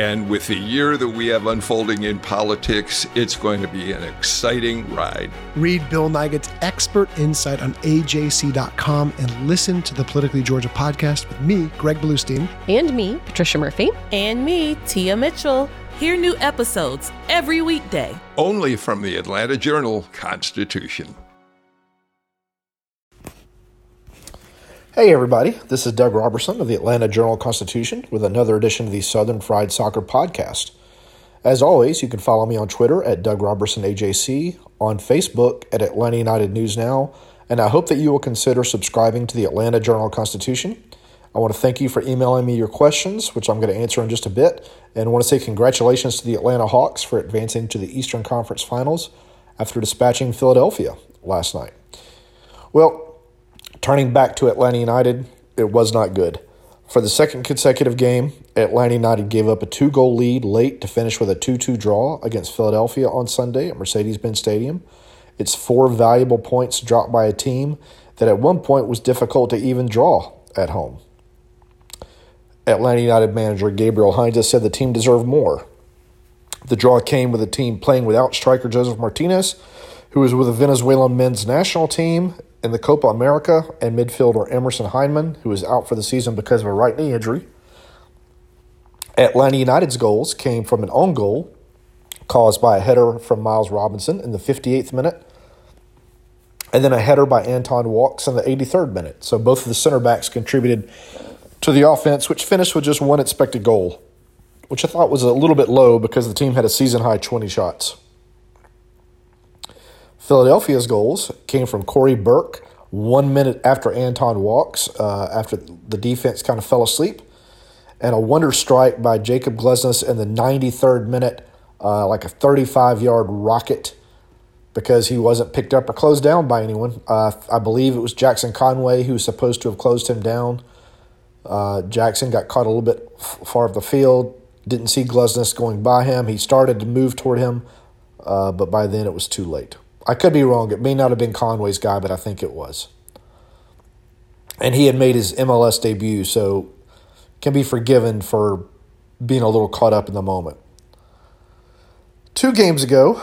and with the year that we have unfolding in politics, it's going to be an exciting ride. Read Bill Nigut's expert insight on AJC.com and listen to the Politically Georgia podcast with me, Greg Bluestein. And me, Patricia Murphy. And me, Tia Mitchell. Hear new episodes every weekday. Only from the Atlanta Journal Constitution. Hey, everybody. This is Doug Roberson of the Atlanta Journal Constitution with another edition of the Southern Fried Soccer Podcast. As always, you can follow me on Twitter at Doug Roberson AJC, on Facebook at Atlanta United News Now, and I hope that you will consider subscribing to the Atlanta Journal Constitution. I want to thank you for emailing me your questions, which I'm going to answer in just a bit, and I want to say congratulations to the Atlanta Hawks for advancing to the Eastern Conference Finals after dispatching Philadelphia last night. Well, Turning back to Atlanta United, it was not good. For the second consecutive game, Atlanta United gave up a two goal lead late to finish with a 2 2 draw against Philadelphia on Sunday at Mercedes Benz Stadium. It's four valuable points dropped by a team that at one point was difficult to even draw at home. Atlanta United manager Gabriel Heinze said the team deserved more. The draw came with the team playing without striker Josef Martinez, who was with the Venezuelan men's national team in the Copa America and midfielder Emerson Hyndman, who is out for the season because of a right knee injury. Atlanta United's goals came from an own goal caused by a header from Miles Robinson in the 58th minute, and then a header by Anton Walkes in the 83rd minute. So both of the center backs contributed to the offense, which finished with just one expected goal, which I thought was a little bit low because the team had a season high 20 shots. Philadelphia's goals came from Cory Burke one minute after Anton Walkes, uh, after the defense kind of fell asleep, and a wonder strike by Jakob Glesnes in the 93rd minute, uh, like a 35 yard rocket because he wasn't picked up or closed down by anyone. Uh, I believe it was Jackson Conway who was supposed to have closed him down. Uh, Jackson got caught a little bit far up the field, didn't see Glesnes going by him. He started to move toward him, uh, but by then it was too late. I could be wrong. It may not have been Conway's guy, but I think it was. And he had made his MLS debut, so can be forgiven for being a little caught up in the moment. Two games ago,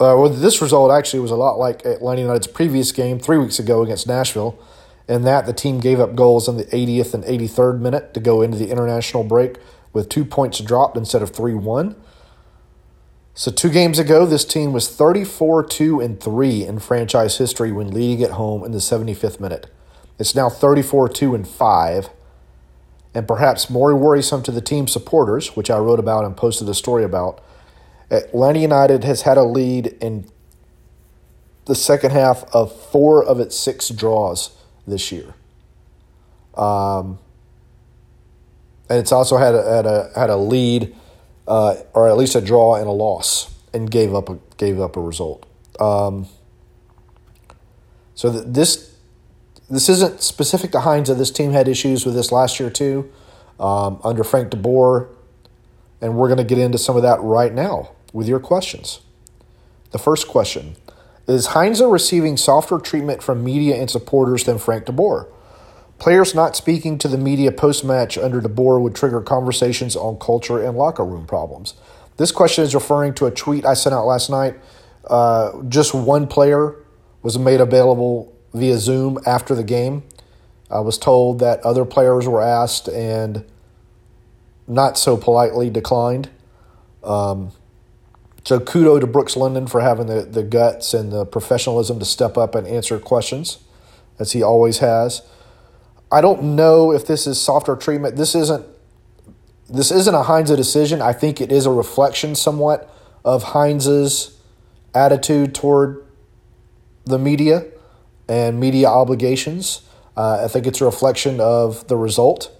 uh, well, this result actually was a lot like Atlanta United's previous game three weeks ago against Nashville, in that the team gave up goals in the 80th and 83rd minute to go into the international break with two points dropped instead of 3 1. So two games ago, this team was 34-2 and 3 in franchise history when leading at home in the 75th minute. It's now 34-2 and 5. And perhaps more worrisome to the team supporters, which I wrote about and posted a story about, Atlanta United has had a lead in the second half of four of its six draws this year. Um, and it's also had a, had a, had a lead uh, or at least a draw and a loss, and gave up a gave up a result. Um, so th- this this isn't specific to Heinze. This team had issues with this last year too, um, under Frank DeBoer, and we're going to get into some of that right now with your questions. The first question is Heinze receiving softer treatment from media and supporters than Frank DeBoer? Players not speaking to the media post match under DeBoer would trigger conversations on culture and locker room problems. This question is referring to a tweet I sent out last night. Uh, just one player was made available via Zoom after the game. I was told that other players were asked and not so politely declined. Um, so kudo to Brooks Lennon for having the, the guts and the professionalism to step up and answer questions, as he always has. I don't know if this is softer treatment. This isn't this isn't a Heinze decision. I think it is a reflection somewhat of Heinze's attitude toward the media and media obligations. Uh, I think it's a reflection of the result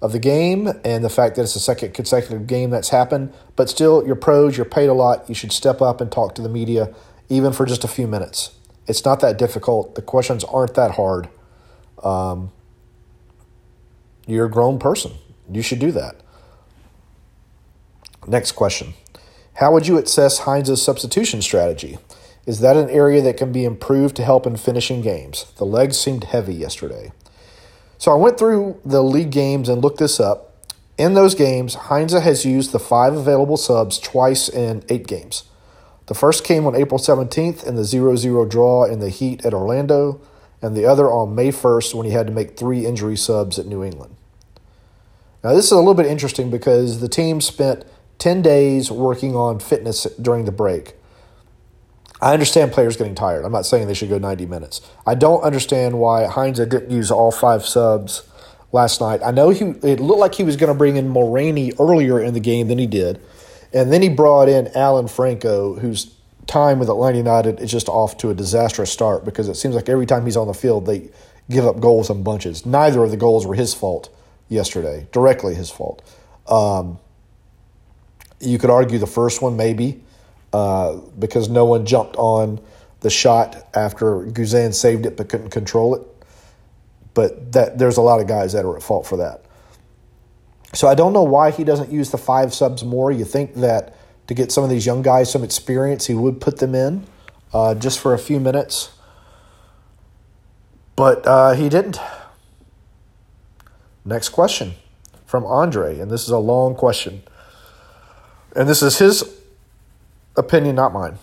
of the game and the fact that it's the second consecutive game that's happened. But still, you're pros, you're paid a lot. You should step up and talk to the media, even for just a few minutes. It's not that difficult. The questions aren't that hard. Um, you're a grown person. You should do that. Next question. How would you assess Heinze's substitution strategy? Is that an area that can be improved to help in finishing games? The legs seemed heavy yesterday. So I went through the league games and looked this up. In those games, Heinze has used the five available subs twice in eight games. The first came on April 17th in the 0 0 draw in the Heat at Orlando, and the other on May 1st when he had to make three injury subs at New England. Now, this is a little bit interesting because the team spent 10 days working on fitness during the break. I understand players getting tired. I'm not saying they should go 90 minutes. I don't understand why Heinze didn't use all five subs last night. I know he it looked like he was going to bring in Mulraney earlier in the game than he did. And then he brought in Alan Franco, whose time with Atlanta United is just off to a disastrous start because it seems like every time he's on the field, they give up goals in bunches. Neither of the goals were his fault yesterday, directly his fault. Um, you could argue the first one, maybe. Uh, because no one jumped on the shot after Guzan saved it but couldn't control it. But that there's a lot of guys that are at fault for that. So I don't know why he doesn't use the five subs more. You think that to get some of these young guys some experience, he would put them in uh, just for a few minutes. But uh, he didn't. Next question from Andre, and this is a long question. And this is his opinion, not mine.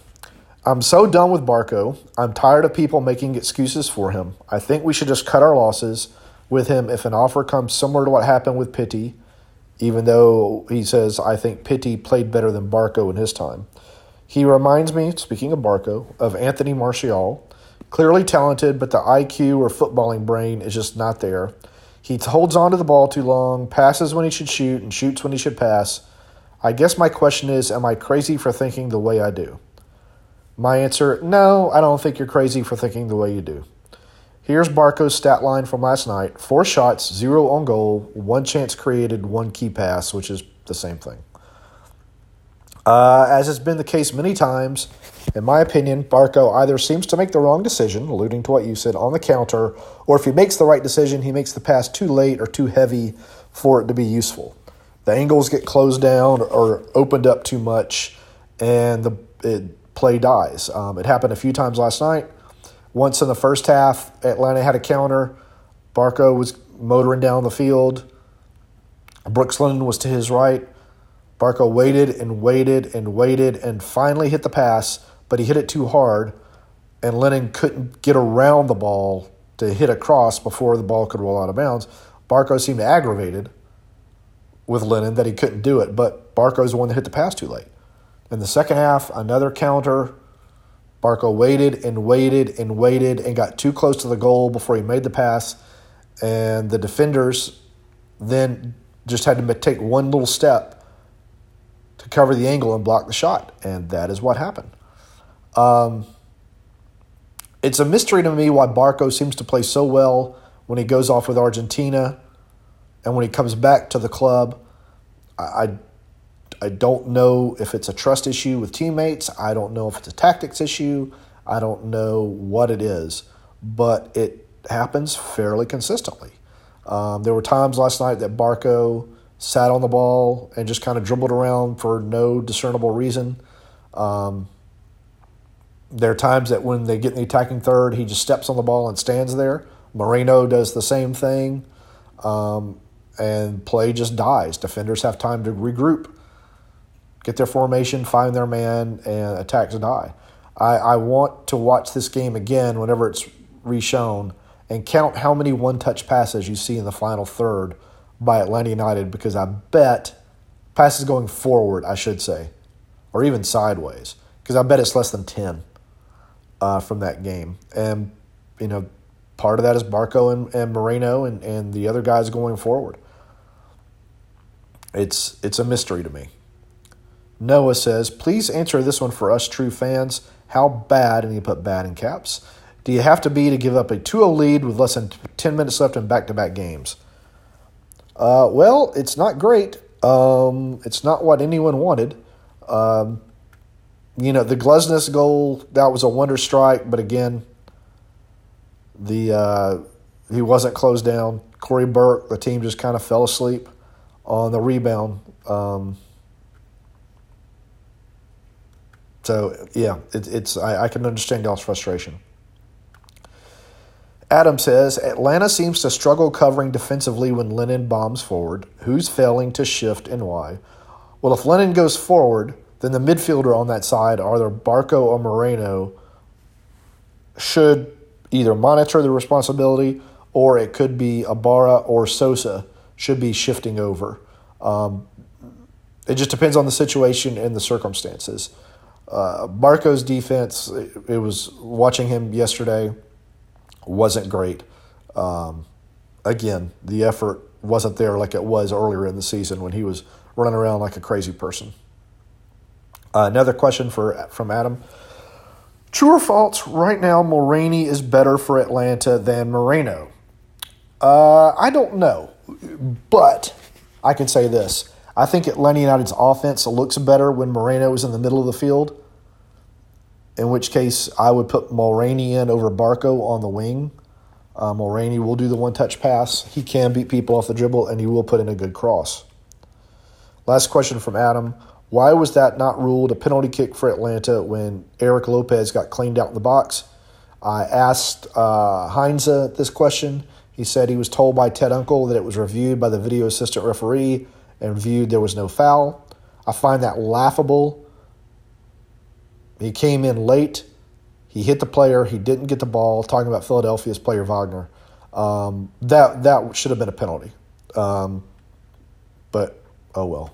I'm so done with Barco. I'm tired of people making excuses for him. I think we should just cut our losses with him if an offer comes similar to what happened with Pity, even though he says, I think Pity played better than Barco in his time. He reminds me, speaking of Barco, of Anthony Martial. Clearly talented, but the IQ or footballing brain is just not there. He holds on to the ball too long, passes when he should shoot, and shoots when he should pass. I guess my question is Am I crazy for thinking the way I do? My answer No, I don't think you're crazy for thinking the way you do. Here's Barco's stat line from last night four shots, zero on goal, one chance created, one key pass, which is the same thing. Uh, as has been the case many times, in my opinion, Barco either seems to make the wrong decision, alluding to what you said, on the counter, or if he makes the right decision, he makes the pass too late or too heavy for it to be useful the angles get closed down or opened up too much, and the it, play dies. Um, it happened a few times last night. Once in the first half, Atlanta had a counter. Barco was motoring down the field. Brooks Lennon was to his right. Barco waited and waited and waited and finally hit the pass, but he hit it too hard, and Lennon couldn't get around the ball to hit a cross before the ball could roll out of bounds. Barco seemed aggravated with Lennon that he couldn't do it, but Barco's the one that hit the pass too late. In the second half, another counter. Barco waited and waited and waited and got too close to the goal before he made the pass. And the defenders then just had to take one little step to cover the angle and block the shot. And that is what happened. Um, it's a mystery to me why Barco seems to play so well when he goes off with Argentina and when he comes back to the club, I, I don't know if it's a trust issue with teammates. I don't know if it's a tactics issue. I don't know what it is, but it happens fairly consistently. Um, there were times last night that Barco sat on the ball and just kind of dribbled around for no discernible reason. Um, there are times that when they get in the attacking third, he just steps on the ball and stands there. Moreno does the same thing. Um, and play just dies. Defenders have time to regroup, get their formation, find their man, and attacks die. I, I want to watch this game again whenever it's reshown and count how many one touch passes you see in the final third by Atlanta United because I bet passes going forward, I should say, or even sideways, because I bet it's less than 10 uh, from that game. And, you know, part of that is Barco and, and Moreno and, and the other guys going forward. It's it's a mystery to me. Noah says, please answer this one for us true fans. How bad, and he put bad in caps, do you have to be to give up a 2 0 lead with less than 10 minutes left in back to back games? Uh, well, it's not great. Um, it's not what anyone wanted. Um, you know, the Glesnes goal, that was a wonder strike, but again, the uh, he wasn't closed down. Cory Burke, the team just kind of fell asleep on the rebound. Um, so yeah, it, it's I, I can understand y'all's frustration. Adam says Atlanta seems to struggle covering defensively when Lennon bombs forward. Who's failing to shift and why? Well, if Lennon goes forward, then the midfielder on that side, either Barco or Moreno, should either monitor the responsibility or it could be Ibarra or Sosa should be shifting over. Um, it just depends on the situation and the circumstances. Uh, Barco's defense, it, it, was watching him yesterday, wasn't great. Um, again, the effort wasn't there like it was earlier in the season when he was running around like a crazy person. Uh, another question for from Adam. True or false? Right now, Mulraney is better for Atlanta than Moreno. Uh, I don't know, but I can say this: I think Atlanta United's offense looks better when Moreno is in the middle of the field. In which case, I would put Mulraney in over Barco on the wing. Uh, Mulraney will do the one-touch pass. He can beat people off the dribble, and he will put in a good cross. Last question from Adam. Why was that not ruled a penalty kick for Atlanta when Erik Lopez got cleaned out in the box? I asked uh, Heinze this question. He said he was told by Ted Unkel that it was reviewed by the video assistant referee and viewed there was no foul. I find that laughable. He came in late. He hit the player. He didn't get the ball. Talking about Philadelphia's player Wagner, um, that that should have been a penalty. Um, but oh well.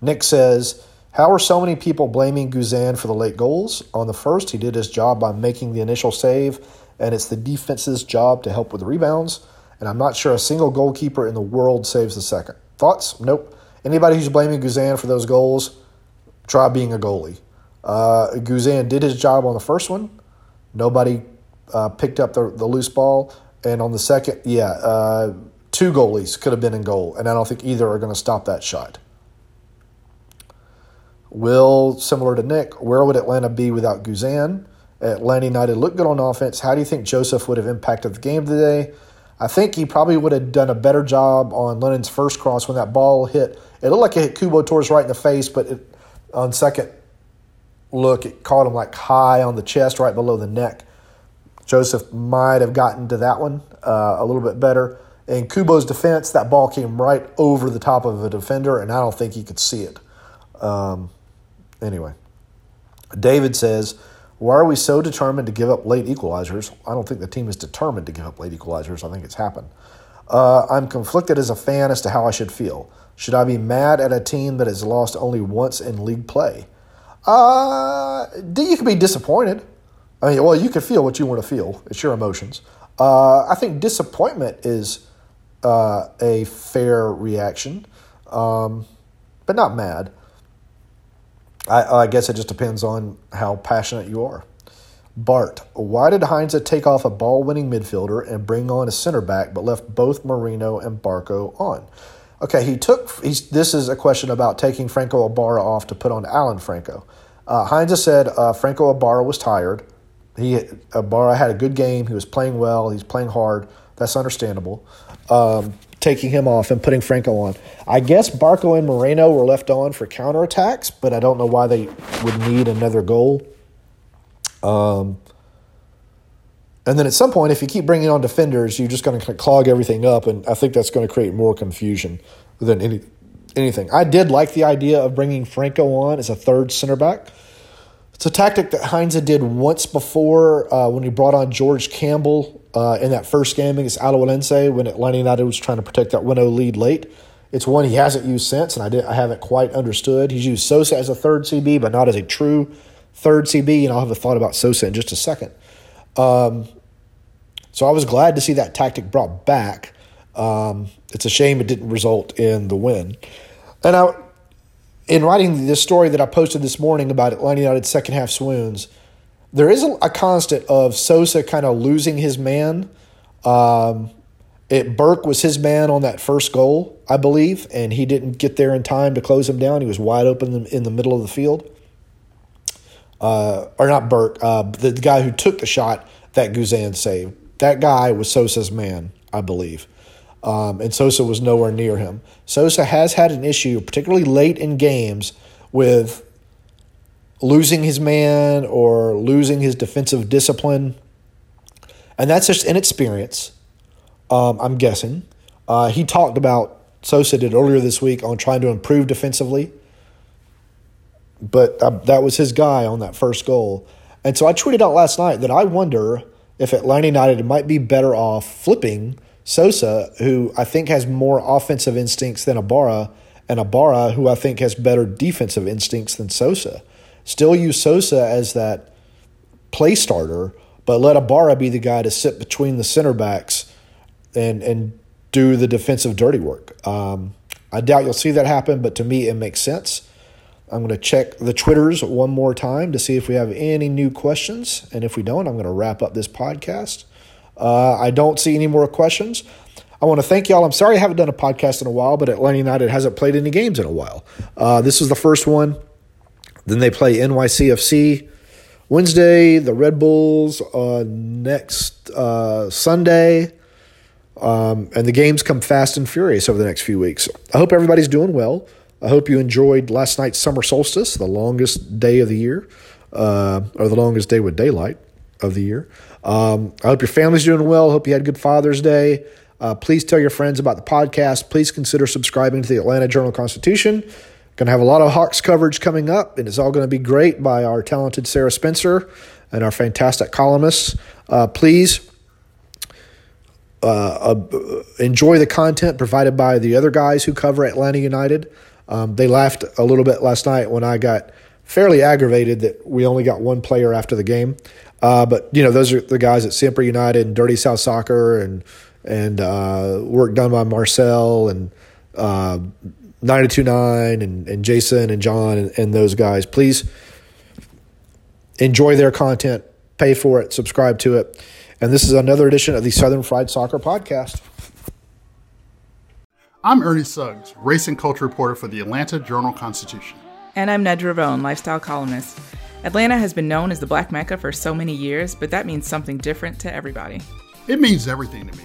Nick says, How are so many people blaming Guzan for the late goals? On the first, he did his job by making the initial save, and it's the defense's job to help with the rebounds. And I'm not sure a single goalkeeper in the world saves the second. Thoughts? Nope. Anybody who's blaming Guzan for those goals, try being a goalie. Uh, Guzan did his job on the first one. Nobody uh, picked up the, the loose ball. And on the second, yeah, uh, two goalies could have been in goal. And I don't think either are going to stop that shot. Will, similar to Nick, where would Atlanta be without Guzan? Atlanta United looked good on offense. How do you think Josef would have impacted the game today? I think he probably would have done a better job on Lennon's first cross when that ball hit. It looked like it hit Cubo Torres right in the face, but it, on second look, it caught him like high on the chest, right below the neck. Josef might have gotten to that one uh, a little bit better. In Cubo's defense, that ball came right over the top of a defender, and I don't think he could see it. Um, Anyway, David says, Why are we so determined to give up late equalizers? I don't think the team is determined to give up late equalizers. I think it's happened. Uh, I'm conflicted as a fan as to how I should feel. Should I be mad at a team that has lost only once in league play? Uh, you can be disappointed. I mean, well, you can feel what you want to feel. It's your emotions. Uh, I think disappointment is uh, a fair reaction, um, but not mad. I, I guess it just depends on how passionate you are. Bart, why did Heinze take off a ball winning midfielder and bring on a center back but left both Moreno and Barco on? Okay, he took. He's, this is a question about taking Franco Ibarra off to put on Alan Franco. Uh, Heinze said uh, Franco Ibarra was tired. He Ibarra had a good game. He was playing well. He's playing hard. That's understandable. Um, taking him off and putting Franco on. I guess Barco and Moreno were left on for counterattacks, but I don't know why they would need another goal. Um, and then at some point, if you keep bringing on defenders, you're just going to clog everything up, and I think that's going to create more confusion than any anything. I did like the idea of bringing Franco on as a third center back. It's a tactic that Heinze did once before uh, when he brought on George Campbell uh, in that first game against Alajuelense when Atlanta United was trying to protect that 1 0 lead late. It's one he hasn't used since, and I, did, I haven't quite understood. He's used Sosa as a third CB, but not as a true third CB, and I'll have a thought about Sosa in just a second. Um, So I was glad to see that tactic brought back. Um, it's a shame it didn't result in the win. And I, in writing this story that I posted this morning about Atlanta United's second half swoons, there is a, a constant of Sosa kind of losing his man. Um, it Burke was his man on that first goal, I believe, and he didn't get there in time to close him down. He was wide open in the middle of the field. Uh, or not Burke, uh, the guy who took the shot that Guzan saved. That guy was Sosa's man, I believe. Um, and Sosa was nowhere near him. Sosa has had an issue, particularly late in games, with losing his man or losing his defensive discipline. And that's just inexperience, um, I'm guessing. Uh, he talked about, Sosa did earlier this week, on trying to improve defensively. But uh, that was his guy on that first goal. And so I tweeted out last night that I wonder if Atlanta United might be better off flipping Sosa, who I think has more offensive instincts than Ibarra, and Ibarra, who I think has better defensive instincts than Sosa. Still use Sosa as that play starter, but let Ibarra be the guy to sit between the center backs and and do the defensive dirty work. Um, I doubt you'll see that happen, but to me, it makes sense. I'm going to check the Twitters one more time to see if we have any new questions. And if we don't, I'm going to wrap up this podcast. Uh, I don't see any more questions. I want to thank y'all. I'm sorry I haven't done a podcast in a while, but Atlanta United hasn't played any games in a while. Uh, this is the first one. Then they play NYCFC Wednesday, the Red Bulls uh, next uh, Sunday. Um, and the games come fast and furious over the next few weeks. I hope everybody's doing well. I hope you enjoyed last night's summer solstice, the longest day of the year, uh, or the longest day with daylight of the year. Um, I hope your family's doing well. Hope you had a good Father's Day. Uh, please tell your friends about the podcast. Please consider subscribing to the Atlanta Journal Constitution. Going to have a lot of Hawks coverage coming up, and it's all going to be great by our talented Sarah Spencer and our fantastic columnists. Uh, please uh, uh, enjoy the content provided by the other guys who cover Atlanta United. Um, they laughed a little bit last night when I got fairly aggravated that we only got one player after the game. Uh, but you know, those are the guys at Sempre United and Dirty South Soccer and and uh, work done by Marcel and uh, 929 and, and Jason and John and, and those guys. Please enjoy their content, pay for it, subscribe to it. And this is another edition of the Southern Fried Soccer Podcast. I'm Ernie Suggs, race and culture reporter for the Atlanta Journal Constitution. And I'm Nedra Rhone, lifestyle columnist. Atlanta has been known as the Black Mecca for so many years, but that means something different to everybody. It means everything to me.